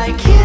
like you.